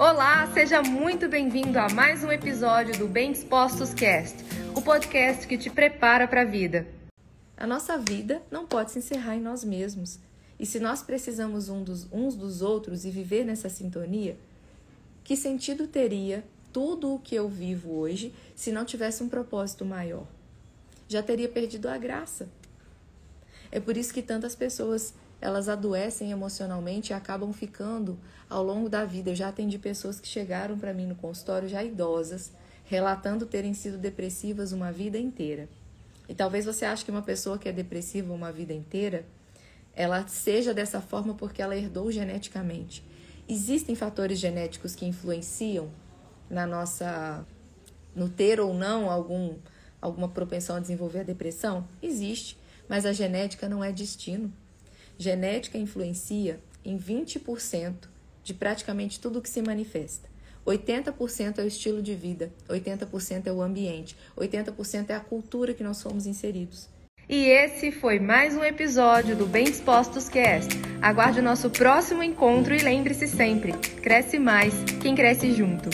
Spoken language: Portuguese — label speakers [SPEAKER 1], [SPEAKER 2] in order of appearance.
[SPEAKER 1] Olá, seja muito bem-vindo a mais um episódio do Bem Dispostos Cast, o podcast que te prepara para a vida. A nossa vida não pode se encerrar em nós mesmos. E se nós precisamos um dos, uns dos outros e viver nessa sintonia, que sentido teria tudo o que eu vivo hoje se não tivesse um propósito maior? Já teria perdido a graça. É por isso que tantas pessoas elas adoecem emocionalmente e acabam ficando ao longo da vida. Eu já atendi pessoas que chegaram para mim no consultório já idosas, relatando terem sido depressivas uma vida inteira. E talvez você ache que uma pessoa que é depressiva uma vida inteira, ela seja dessa forma porque ela herdou geneticamente. Existem fatores genéticos que influenciam na nossa no ter ou não algum alguma propensão a desenvolver a depressão? Existe, mas a genética não é destino. Genética influencia em 20% de praticamente tudo que se manifesta. 80% é o estilo de vida, 80% é o ambiente, 80% é a cultura que nós fomos inseridos. E esse foi mais um episódio do Bem Dispostos Cast. Aguarde o nosso próximo encontro e lembre-se sempre: cresce mais quem cresce junto.